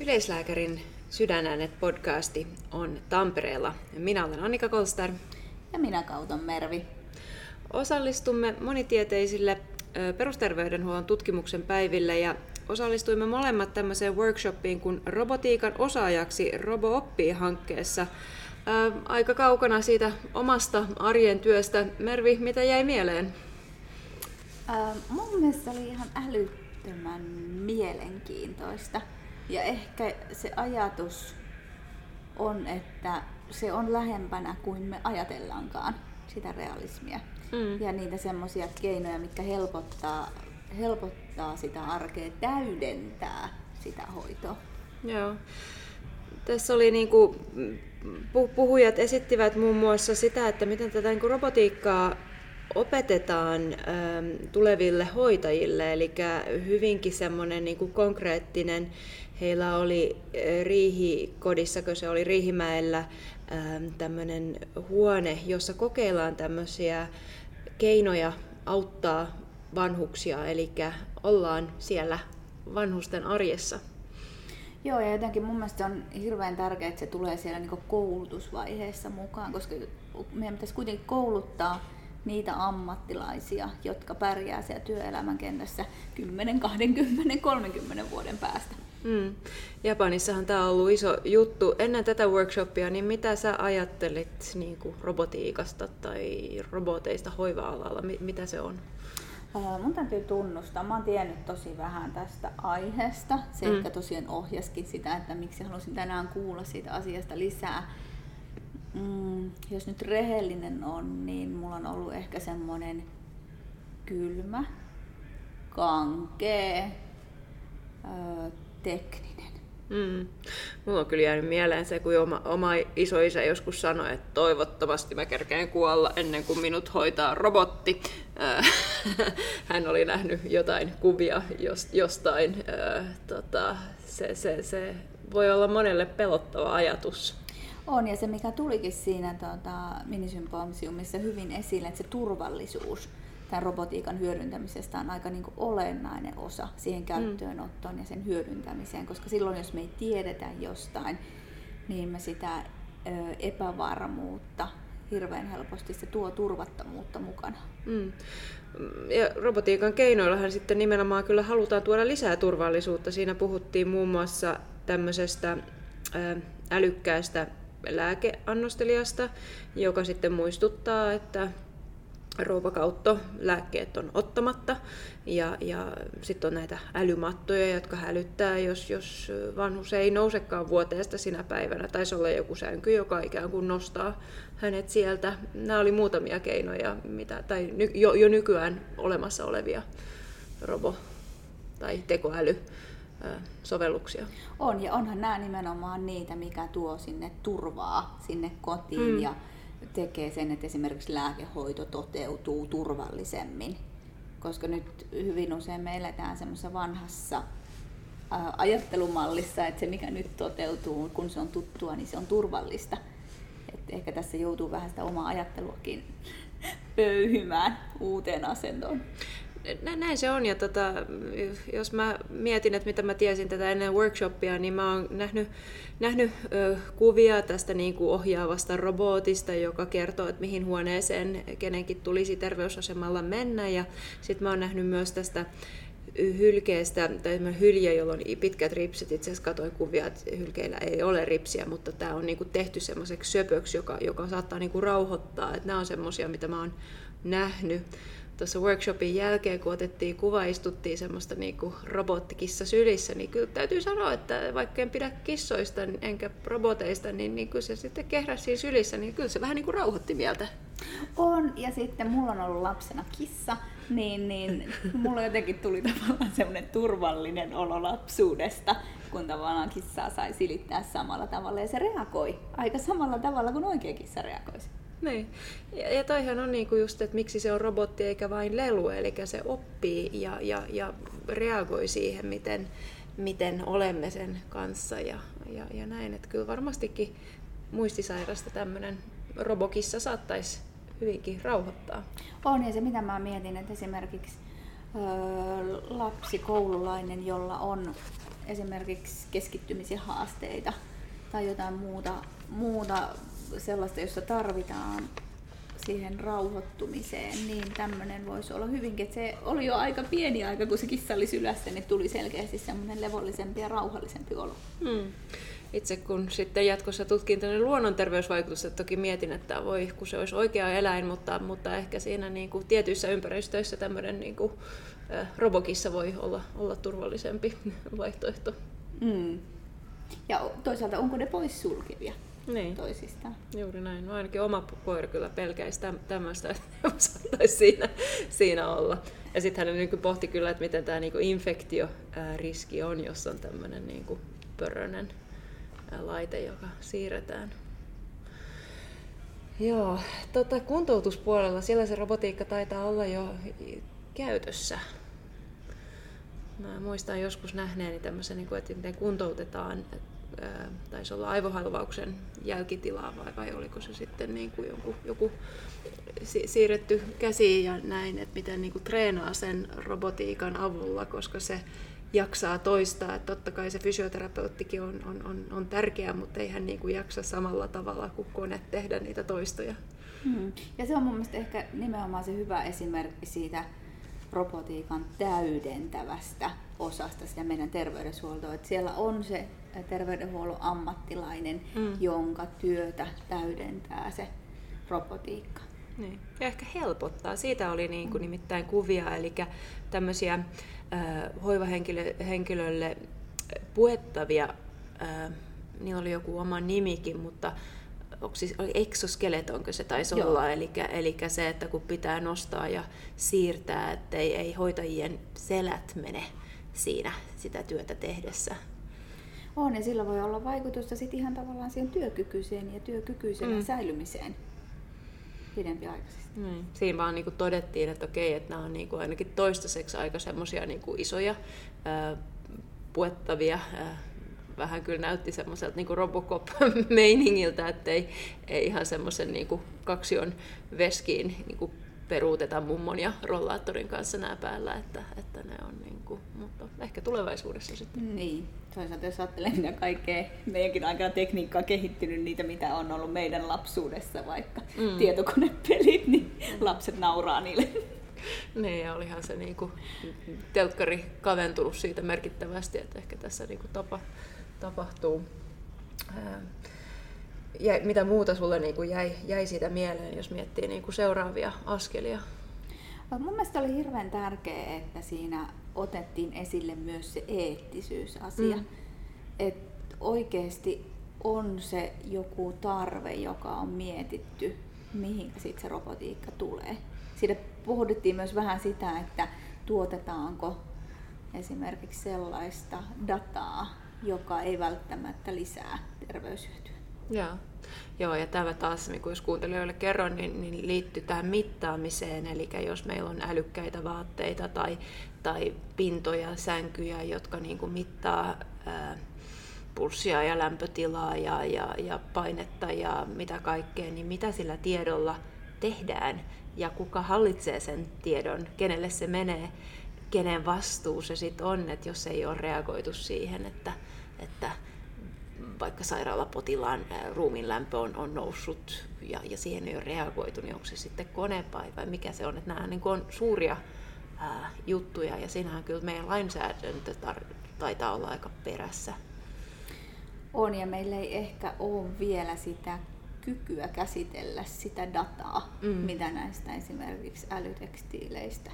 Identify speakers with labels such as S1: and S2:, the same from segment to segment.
S1: Yleislääkärin Sydänäänet podcasti on Tampereella. Minä olen Annika Kolstar.
S2: Ja minä Kauton Mervi.
S1: Osallistumme monitieteisille perusterveydenhuollon tutkimuksen päiville ja osallistuimme molemmat tämmöiseen workshopiin kuin robotiikan osaajaksi Robo oppii hankkeessa. Aika kaukana siitä omasta arjen työstä. Mervi, mitä jäi mieleen?
S2: Äh, mun mielestä oli ihan älyttömän mielenkiintoista. Ja ehkä se ajatus on, että se on lähempänä kuin me ajatellaankaan sitä realismia. Mm. Ja niitä semmoisia keinoja, mitkä helpottaa, helpottaa sitä arkea, täydentää sitä hoitoa.
S1: Joo. Tässä oli niin kuin, puhujat esittivät muun muassa sitä, että miten tätä niin kuin robotiikkaa opetetaan ähm, tuleville hoitajille, eli hyvinkin semmoinen niin kuin konkreettinen. Heillä oli äh, riihikodissa, kun se oli Riihimäellä, ähm, tämmöinen huone, jossa kokeillaan tämmöisiä keinoja auttaa vanhuksia, eli ollaan siellä vanhusten arjessa.
S2: Joo, ja jotenkin mun mielestä on hirveän tärkeää, että se tulee siellä niin koulutusvaiheessa mukaan, koska meidän pitäisi kuitenkin kouluttaa niitä ammattilaisia, jotka pärjää siellä työelämän kentässä 10, 20, 30 vuoden päästä. Mm.
S1: Japanissahan tämä on ollut iso juttu. Ennen tätä workshopia, niin mitä sä ajattelit niin kuin robotiikasta tai roboteista hoiva-alalla? Mitä se on?
S2: Mun täytyy tunnustaa, mä oon tiennyt tosi vähän tästä aiheesta. Se mm. ehkä tosiaan ohjaskin sitä, että miksi halusin tänään kuulla siitä asiasta lisää. Mm, jos nyt rehellinen on, niin mulla on ollut ehkä semmoinen kylmä, kankee, tekninen.
S1: Mm. Mulla on kyllä jäänyt mieleen se, kun oma, oma isoisä joskus sanoi, että toivottavasti mä kerkeen kuolla ennen kuin minut hoitaa robotti. Hän oli nähnyt jotain kuvia jostain. Tota, se, se, se voi olla monelle pelottava ajatus.
S2: On, ja se mikä tulikin siinä tuota, minisymposiumissa hyvin esille, että se turvallisuus tämän robotiikan hyödyntämisestä on aika niin kuin olennainen osa siihen mm. käyttöönottoon ja sen hyödyntämiseen, koska silloin jos me ei tiedetä jostain, niin me sitä ö, epävarmuutta hirveän helposti se tuo turvattomuutta mukana. Mm.
S1: Ja robotiikan keinoillahan sitten nimenomaan kyllä halutaan tuoda lisää turvallisuutta. Siinä puhuttiin muun muassa tämmöisestä älykkäästä lääkeannostelijasta, joka sitten muistuttaa, että ruokakautto, lääkkeet on ottamatta ja, ja sitten on näitä älymattoja, jotka hälyttää, jos, jos vanhus ei nousekaan vuoteesta sinä päivänä. Taisi olla joku sänky, joka ikään kuin nostaa hänet sieltä. Nämä oli muutamia keinoja, mitä, tai jo, jo nykyään olemassa olevia robo- tai tekoäly sovelluksia.
S2: On, ja onhan nämä nimenomaan niitä, mikä tuo sinne turvaa sinne kotiin mm. ja tekee sen, että esimerkiksi lääkehoito toteutuu turvallisemmin. Koska nyt hyvin usein me eletään semmoisessa vanhassa ajattelumallissa, että se mikä nyt toteutuu, kun se on tuttua, niin se on turvallista. Et ehkä tässä joutuu vähän sitä omaa ajatteluakin pöyhymään uuteen asentoon
S1: näin se on. Ja tota, jos mä mietin, että mitä mä tiesin tätä ennen workshopia, niin mä oon nähnyt, nähnyt ö, kuvia tästä niin kuin ohjaavasta robotista, joka kertoo, että mihin huoneeseen kenenkin tulisi terveysasemalla mennä. Ja sitten mä oon nähnyt myös tästä hylkeestä, tai hylje, jolla on pitkät ripsit. Itse asiassa katsoin kuvia, että hylkeillä ei ole ripsiä, mutta tämä on niinku tehty semmoiseksi söpöksi, joka, joka saattaa niinku rauhoittaa. Et nämä on semmoisia, mitä mä oon nähnyt tuossa workshopin jälkeen, kun otettiin kuva, istuttiin semmoista niinku robottikissa sylissä, niin kyllä täytyy sanoa, että vaikka en pidä kissoista enkä roboteista, niin, niin kyllä se sitten kehräsi siinä sylissä, niin kyllä se vähän niin kuin rauhoitti mieltä.
S2: On, ja sitten mulla on ollut lapsena kissa, niin, niin mulla jotenkin tuli tavallaan semmoinen turvallinen olo lapsuudesta, kun tavallaan kissaa sai silittää samalla tavalla, ja se reagoi aika samalla tavalla kuin oikea kissa reagoisi.
S1: Niin. Ja, ja toihan on niinku just, että miksi se on robotti eikä vain lelu, eli se oppii ja, ja, ja reagoi siihen, miten, miten olemme sen kanssa ja, ja, ja näin. Että kyllä varmastikin muistisairasta tämmöinen robokissa saattaisi hyvinkin rauhoittaa.
S2: On ja se mitä mä mietin, että esimerkiksi lapsi, koululainen, jolla on esimerkiksi keskittymisen haasteita tai jotain muuta, muuta sellaista, jossa tarvitaan siihen rauhoittumiseen, niin tämmöinen voisi olla hyvinkin, että se oli jo aika pieni aika, kun se kissa oli sylässä, niin tuli selkeästi semmoinen levollisempi ja rauhallisempi olo. Hmm.
S1: Itse kun sitten jatkossa tutkin tänne luonnonterveysvaikutusta, toki mietin, että voi, kun se olisi oikea eläin, mutta, mutta ehkä siinä niin kuin tietyissä ympäristöissä tämmöinen niin kuin, äh, robokissa voi olla, olla turvallisempi vaihtoehto. Hmm.
S2: Ja toisaalta onko ne poissulkevia? Niin. toisistaan.
S1: Juuri näin. No ainakin oma koira kyllä pelkäisi tämmöistä, että saattaisi siinä, siinä olla. Ja sitten hän niin pohti kyllä, että miten tämä niin infektioriski on, jos on tämmöinen niin pörrönen laite, joka siirretään. Joo, tota, kuntoutuspuolella siellä se robotiikka taitaa olla jo käytössä. Mä muistan joskus nähneeni tämmöisen, niin että miten kuntoutetaan taisi olla aivohalvauksen jälkitilaa vai, vai oliko se sitten niin kuin joku, joku siirretty käsi ja näin, että miten niin kuin treenaa sen robotiikan avulla, koska se jaksaa toistaa. Että totta kai se fysioterapeuttikin on, on, on, on tärkeä, mutta ei hän niin kuin jaksa samalla tavalla kuin kone tehdä niitä toistoja.
S2: Hmm. Ja se on mun mielestä ehkä nimenomaan se hyvä esimerkki siitä robotiikan täydentävästä osasta sitä meidän terveydenhuoltoa. Että siellä on se terveydenhuollon ammattilainen, mm. jonka työtä täydentää se robotiikka.
S1: Niin. Ja ehkä helpottaa. Siitä oli niin kuin nimittäin kuvia, eli tämmöisiä äh, hoivahenkilölle puettavia, äh, niillä oli joku oma nimikin, mutta onko siis, oli exoskeletonko se taisi Joo. olla, eli, eli se, että kun pitää nostaa ja siirtää, että ei, ei hoitajien selät mene siinä sitä työtä tehdessä.
S2: On, ja sillä voi olla vaikutusta sit ihan tavallaan siihen työkykyiseen ja työkykyisenä mm. säilymiseen pidempiaikaisesti.
S1: Mm. Siinä vaan niin kuin todettiin, että okei, että nämä on niin kuin ainakin toistaiseksi aika semmoisia niin isoja ää, puettavia ää, vähän kyllä näytti semmoiselta niin Robocop-meiningiltä, että ei, ei ihan semmoisen niin kaksion veskiin niin peruuteta mummon ja rollaattorin kanssa nämä päällä, että, että ne on niin kuin, mutta ehkä tulevaisuudessa sitten.
S2: Niin, toisaalta jos ajattelee mitä kaikkea meidänkin aikana tekniikka on kehittynyt, niitä mitä on ollut meidän lapsuudessa, vaikka mm. tietokonepelit, niin lapset nauraa niille.
S1: Niin, ja olihan se niinku, telkkari kaventunut siitä merkittävästi, että ehkä tässä niinku tapa, tapahtuu. Ja mitä muuta sulle niinku jäi, jäi siitä mieleen, jos miettii niinku seuraavia askelia?
S2: Mun mielestä oli hirveän tärkeää, että siinä otettiin esille myös se eettisyysasia. Mm. Että oikeasti on se joku tarve, joka on mietitty, mihin sitten se robotiikka tulee. Siinä pohdittiin myös vähän sitä, että tuotetaanko esimerkiksi sellaista dataa, joka ei välttämättä lisää terveyshyötyä.
S1: Joo. Joo, ja tämä taas, niin jos kuuntelijoille kerron, niin, niin liittyy tähän mittaamiseen. Eli jos meillä on älykkäitä vaatteita tai, tai pintoja, sänkyjä, jotka niin kuin mittaa ää, pulssia ja lämpötilaa ja, ja, ja painetta ja mitä kaikkea, niin mitä sillä tiedolla tehdään ja kuka hallitsee sen tiedon, kenelle se menee, kenen vastuu se sitten on, että jos ei ole reagoitu siihen, että, että vaikka sairaalapotilaan ruumin lämpö on, on noussut ja, ja siihen ei ole reagoitu, niin onko se sitten kone vai, vai mikä se on. Että nämä niin on suuria ää, juttuja ja siinähän kyllä meidän lainsäädäntö tar- taitaa olla aika perässä.
S2: On ja meillä ei ehkä ole vielä sitä kykyä käsitellä sitä dataa, mm. mitä näistä esimerkiksi älytekstiileistä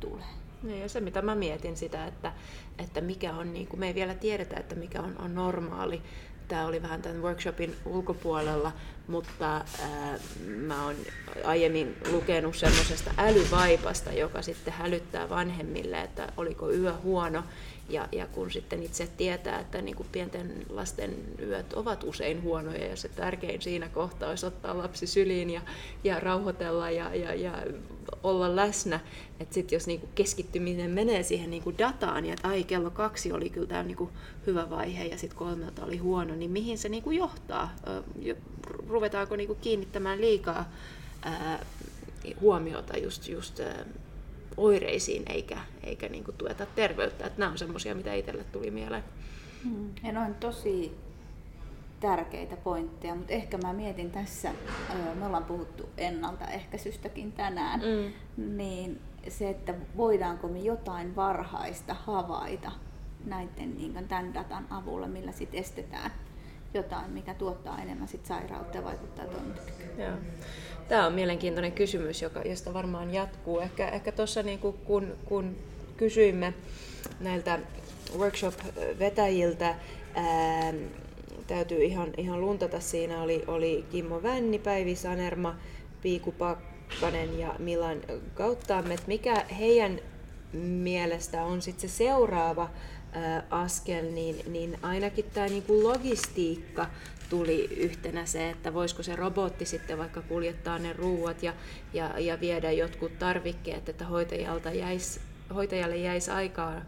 S2: tulee.
S1: Niin, ja se mitä mä mietin sitä, että, että mikä on, niin kuin me ei vielä tiedetä, että mikä on, on normaali. Tämä oli vähän tämän workshopin ulkopuolella, mutta ää, mä oon aiemmin lukenut semmoisesta älyvaipasta, joka sitten hälyttää vanhemmille, että oliko yö huono ja, ja kun sitten itse tietää, että niin kuin pienten lasten yöt ovat usein huonoja ja se tärkein siinä kohtaa olisi ottaa lapsi syliin ja, ja rauhoitella ja, ja, ja olla läsnä. Että sitten jos niin kuin keskittyminen menee siihen niin kuin dataan ja että ai kello kaksi oli kyllä tämä niin kuin hyvä vaihe ja sitten kolmelta oli huono, niin mihin se niin kuin johtaa? Ruvetaanko niin kuin kiinnittämään liikaa ää, huomiota just, just oireisiin eikä, eikä niin kuin tueta terveyttä. Että nämä on semmoisia, mitä itselle tuli mieleen.
S2: Mm. Ja ne on tosi tärkeitä pointteja, mutta ehkä mä mietin tässä, me ollaan puhuttu ennaltaehkäisystäkin tänään, mm. niin se, että voidaanko me jotain varhaista havaita näiden niin tämän datan avulla, millä sitten estetään jotain, mikä tuottaa enemmän sit sairautta ja vaikuttaa toimintakykyyn.
S1: Tämä on mielenkiintoinen kysymys, joka, josta varmaan jatkuu. Ehkä, ehkä tuossa niin kun, kun kysyimme näiltä workshop-vetäjiltä, ää, täytyy ihan, ihan luntata, siinä oli, oli Kimmo Vänni, Päivi Sanerma, Piiku Pakkanen ja Milan Kauttaamme, että mikä heidän mielestä on sitten se seuraava askel, niin, niin ainakin tämä niinku logistiikka tuli yhtenä se, että voisiko se robotti sitten vaikka kuljettaa ne ruuat ja, ja, ja viedä jotkut tarvikkeet, että hoitajalta jäisi, hoitajalle jäisi aikaa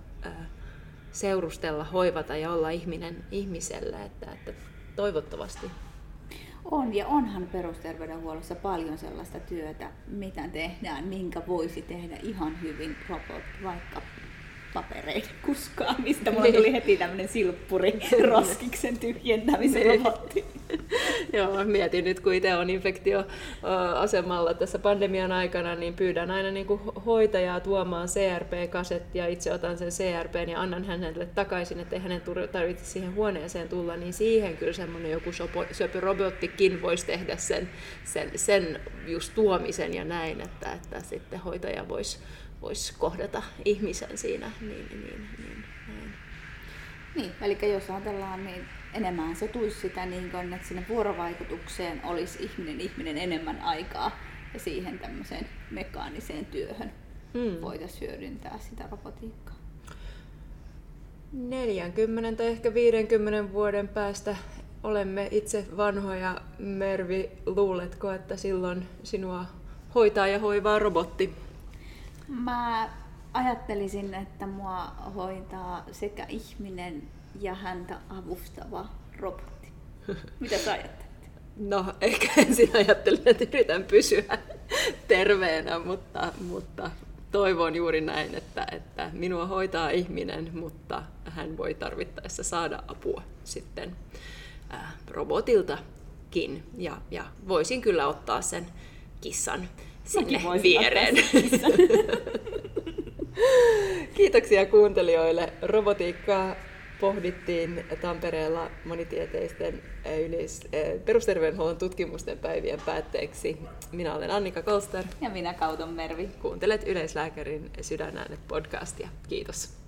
S1: seurustella, hoivata ja olla ihminen ihmiselle, että, että toivottavasti.
S2: On ja onhan perusterveydenhuollossa paljon sellaista työtä, mitä tehdään, minkä voisi tehdä ihan hyvin robot, vaikka papereiden kuskaamista. Mulla tuli heti tämmöinen silppuri roskiksen tyhjentämisen niin. robotti.
S1: Joo, mietin nyt, kun itse on infektioasemalla tässä pandemian aikana, niin pyydän aina niin kuin hoitajaa tuomaan CRP-kasettia. Itse otan sen CRP ja annan hänelle takaisin, että ei hänen tarvitse siihen huoneeseen tulla, niin siihen kyllä semmoinen joku söpörobottikin voisi tehdä sen, sen, sen just tuomisen ja näin, että, että sitten hoitaja voisi voisi kohdata ihmisen siinä. Niin, niin, niin,
S2: niin. niin eli jos ajatellaan, niin enemmän se tuisi sitä, niin kun, että sinne vuorovaikutukseen olisi ihminen ihminen enemmän aikaa ja siihen tämmöiseen mekaaniseen työhön hmm. voitaisiin hyödyntää sitä robotiikkaa.
S1: 40 tai ehkä 50 vuoden päästä olemme itse vanhoja. Mervi, luuletko, että silloin sinua hoitaa ja hoivaa robotti?
S2: Mä ajattelisin, että mua hoitaa sekä ihminen ja häntä avustava robotti. Mitä sä ajattelet?
S1: No, ehkä ensin ajattelin, että yritän pysyä terveenä, mutta, mutta toivon juuri näin, että, että minua hoitaa ihminen, mutta hän voi tarvittaessa saada apua sitten robotiltakin. Ja, ja voisin kyllä ottaa sen kissan sinne viereen. Kiitoksia kuuntelijoille. Robotiikkaa pohdittiin Tampereella monitieteisten yleis- perusterveydenhuollon tutkimusten päivien päätteeksi. Minä olen Annika Kolster.
S2: Ja minä Kauton Mervi.
S1: Kuuntelet Yleislääkärin sydänäänet podcastia. Kiitos.